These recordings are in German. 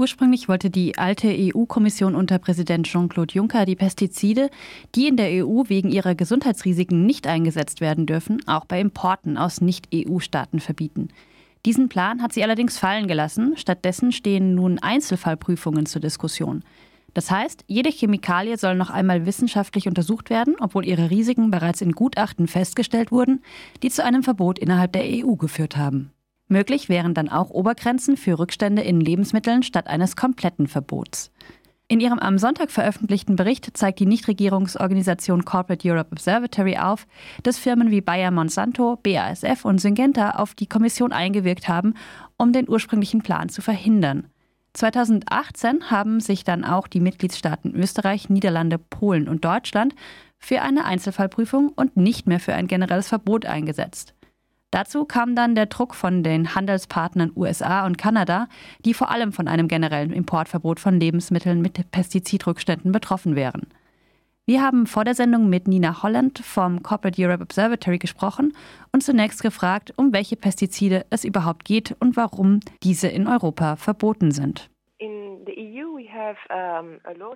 Ursprünglich wollte die alte EU-Kommission unter Präsident Jean-Claude Juncker die Pestizide, die in der EU wegen ihrer Gesundheitsrisiken nicht eingesetzt werden dürfen, auch bei Importen aus Nicht-EU-Staaten verbieten. Diesen Plan hat sie allerdings fallen gelassen. Stattdessen stehen nun Einzelfallprüfungen zur Diskussion. Das heißt, jede Chemikalie soll noch einmal wissenschaftlich untersucht werden, obwohl ihre Risiken bereits in Gutachten festgestellt wurden, die zu einem Verbot innerhalb der EU geführt haben. Möglich wären dann auch Obergrenzen für Rückstände in Lebensmitteln statt eines kompletten Verbots. In ihrem am Sonntag veröffentlichten Bericht zeigt die Nichtregierungsorganisation Corporate Europe Observatory auf, dass Firmen wie Bayer Monsanto, BASF und Syngenta auf die Kommission eingewirkt haben, um den ursprünglichen Plan zu verhindern. 2018 haben sich dann auch die Mitgliedstaaten Österreich, Niederlande, Polen und Deutschland für eine Einzelfallprüfung und nicht mehr für ein generelles Verbot eingesetzt. Dazu kam dann der Druck von den Handelspartnern USA und Kanada, die vor allem von einem generellen Importverbot von Lebensmitteln mit Pestizidrückständen betroffen wären. Wir haben vor der Sendung mit Nina Holland vom Corporate Europe Observatory gesprochen und zunächst gefragt, um welche Pestizide es überhaupt geht und warum diese in Europa verboten sind.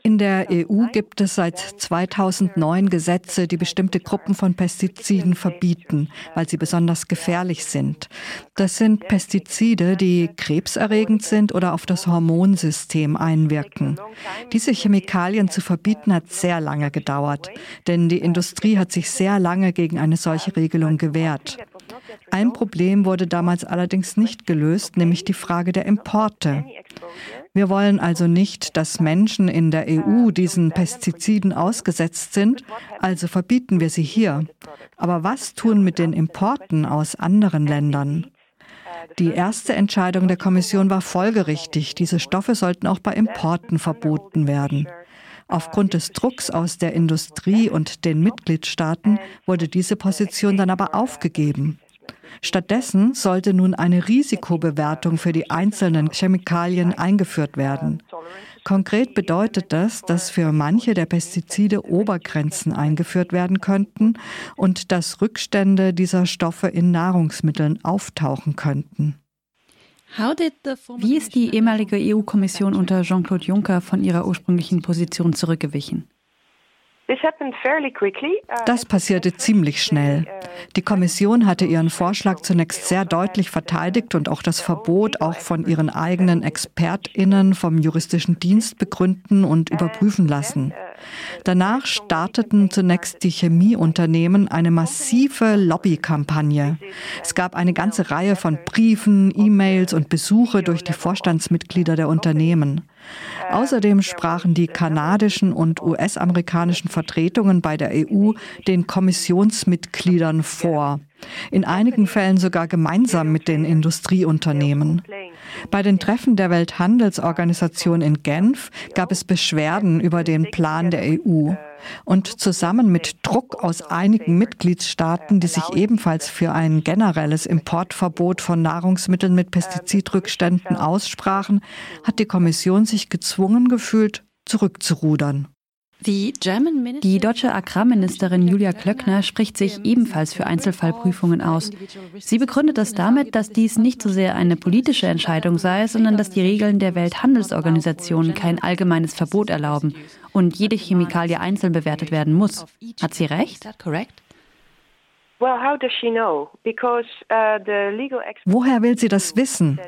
In der EU gibt es seit 2009 Gesetze, die bestimmte Gruppen von Pestiziden verbieten, weil sie besonders gefährlich sind. Das sind Pestizide, die krebserregend sind oder auf das Hormonsystem einwirken. Diese Chemikalien zu verbieten hat sehr lange gedauert, denn die Industrie hat sich sehr lange gegen eine solche Regelung gewehrt. Ein Problem wurde damals allerdings nicht gelöst, nämlich die Frage der Importe. Wir wollen also nicht, dass Menschen in der EU diesen Pestiziden ausgesetzt sind, also verbieten wir sie hier. Aber was tun mit den Importen aus anderen Ländern? Die erste Entscheidung der Kommission war folgerichtig. Diese Stoffe sollten auch bei Importen verboten werden. Aufgrund des Drucks aus der Industrie und den Mitgliedstaaten wurde diese Position dann aber aufgegeben. Stattdessen sollte nun eine Risikobewertung für die einzelnen Chemikalien eingeführt werden. Konkret bedeutet das, dass für manche der Pestizide Obergrenzen eingeführt werden könnten und dass Rückstände dieser Stoffe in Nahrungsmitteln auftauchen könnten. Wie ist die ehemalige EU-Kommission unter Jean-Claude Juncker von ihrer ursprünglichen Position zurückgewichen? Uh, das passierte ziemlich schnell. Uh, Die Kommission hatte ihren Vorschlag zunächst sehr deutlich verteidigt und auch das Verbot auch von ihren eigenen Expertinnen vom juristischen Dienst begründen und überprüfen lassen. Danach starteten zunächst die Chemieunternehmen eine massive Lobbykampagne. Es gab eine ganze Reihe von Briefen, E-Mails und Besuche durch die Vorstandsmitglieder der Unternehmen. Außerdem sprachen die kanadischen und US-amerikanischen Vertretungen bei der EU den Kommissionsmitgliedern vor in einigen Fällen sogar gemeinsam mit den Industrieunternehmen. Bei den Treffen der Welthandelsorganisation in Genf gab es Beschwerden über den Plan der EU. Und zusammen mit Druck aus einigen Mitgliedstaaten, die sich ebenfalls für ein generelles Importverbot von Nahrungsmitteln mit Pestizidrückständen aussprachen, hat die Kommission sich gezwungen gefühlt, zurückzurudern. Die deutsche Agrarministerin Julia Klöckner spricht sich ebenfalls für Einzelfallprüfungen aus. Sie begründet das damit, dass dies nicht so sehr eine politische Entscheidung sei, sondern dass die Regeln der Welthandelsorganisation kein allgemeines Verbot erlauben und jede Chemikalie einzeln bewertet werden muss. Hat sie recht? Uh, Woher will sie das wissen?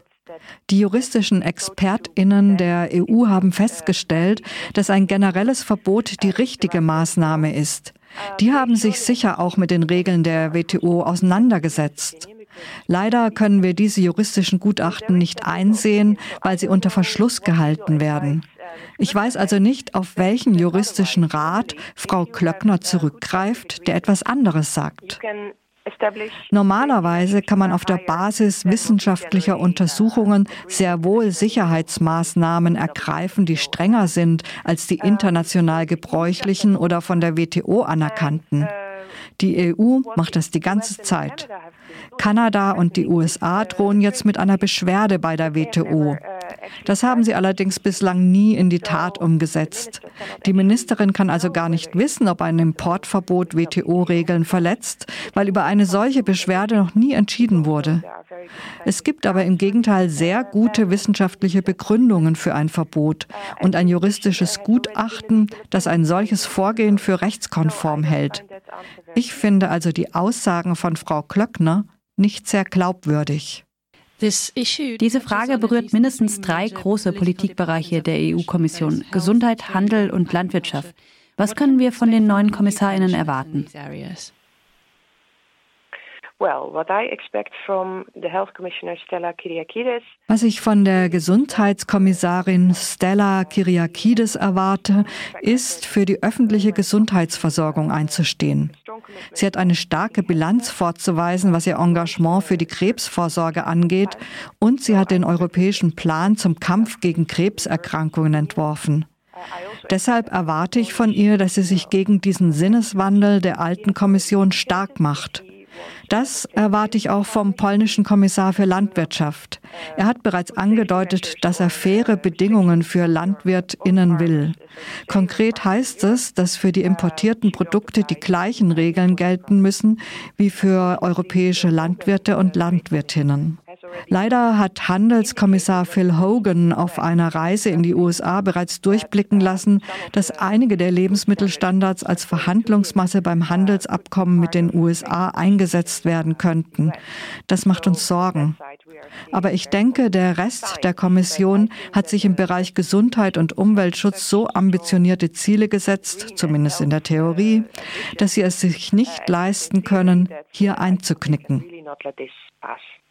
Die juristischen Expertinnen der EU haben festgestellt, dass ein generelles Verbot die richtige Maßnahme ist. Die haben sich sicher auch mit den Regeln der WTO auseinandergesetzt. Leider können wir diese juristischen Gutachten nicht einsehen, weil sie unter Verschluss gehalten werden. Ich weiß also nicht, auf welchen juristischen Rat Frau Klöckner zurückgreift, der etwas anderes sagt. Normalerweise kann man auf der Basis wissenschaftlicher Untersuchungen sehr wohl Sicherheitsmaßnahmen ergreifen, die strenger sind als die international gebräuchlichen oder von der WTO anerkannten. Die EU macht das die ganze Zeit. Kanada und die USA drohen jetzt mit einer Beschwerde bei der WTO. Das haben sie allerdings bislang nie in die Tat umgesetzt. Die Ministerin kann also gar nicht wissen, ob ein Importverbot WTO-Regeln verletzt, weil über eine solche Beschwerde noch nie entschieden wurde. Es gibt aber im Gegenteil sehr gute wissenschaftliche Begründungen für ein Verbot und ein juristisches Gutachten, das ein solches Vorgehen für rechtskonform hält. Ich finde also die Aussagen von Frau Klöckner nicht sehr glaubwürdig. Diese Frage berührt mindestens drei große Politikbereiche der EU-Kommission, Gesundheit, Handel und Landwirtschaft. Was können wir von den neuen Kommissarinnen erwarten? Was ich von der Gesundheitskommissarin Stella Kyriakides erwarte, ist, für die öffentliche Gesundheitsversorgung einzustehen. Sie hat eine starke Bilanz vorzuweisen, was ihr Engagement für die Krebsvorsorge angeht, und sie hat den europäischen Plan zum Kampf gegen Krebserkrankungen entworfen. Deshalb erwarte ich von ihr, dass sie sich gegen diesen Sinneswandel der alten Kommission stark macht. Das erwarte ich auch vom polnischen Kommissar für Landwirtschaft. Er hat bereits angedeutet, dass er faire Bedingungen für Landwirtinnen will. Konkret heißt es, dass für die importierten Produkte die gleichen Regeln gelten müssen wie für europäische Landwirte und Landwirtinnen. Leider hat Handelskommissar Phil Hogan auf einer Reise in die USA bereits durchblicken lassen, dass einige der Lebensmittelstandards als Verhandlungsmasse beim Handelsabkommen mit den USA eingesetzt werden könnten. Das macht uns Sorgen. Aber ich denke, der Rest der Kommission hat sich im Bereich Gesundheit und Umweltschutz so ambitionierte Ziele gesetzt, zumindest in der Theorie, dass sie es sich nicht leisten können, hier einzuknicken.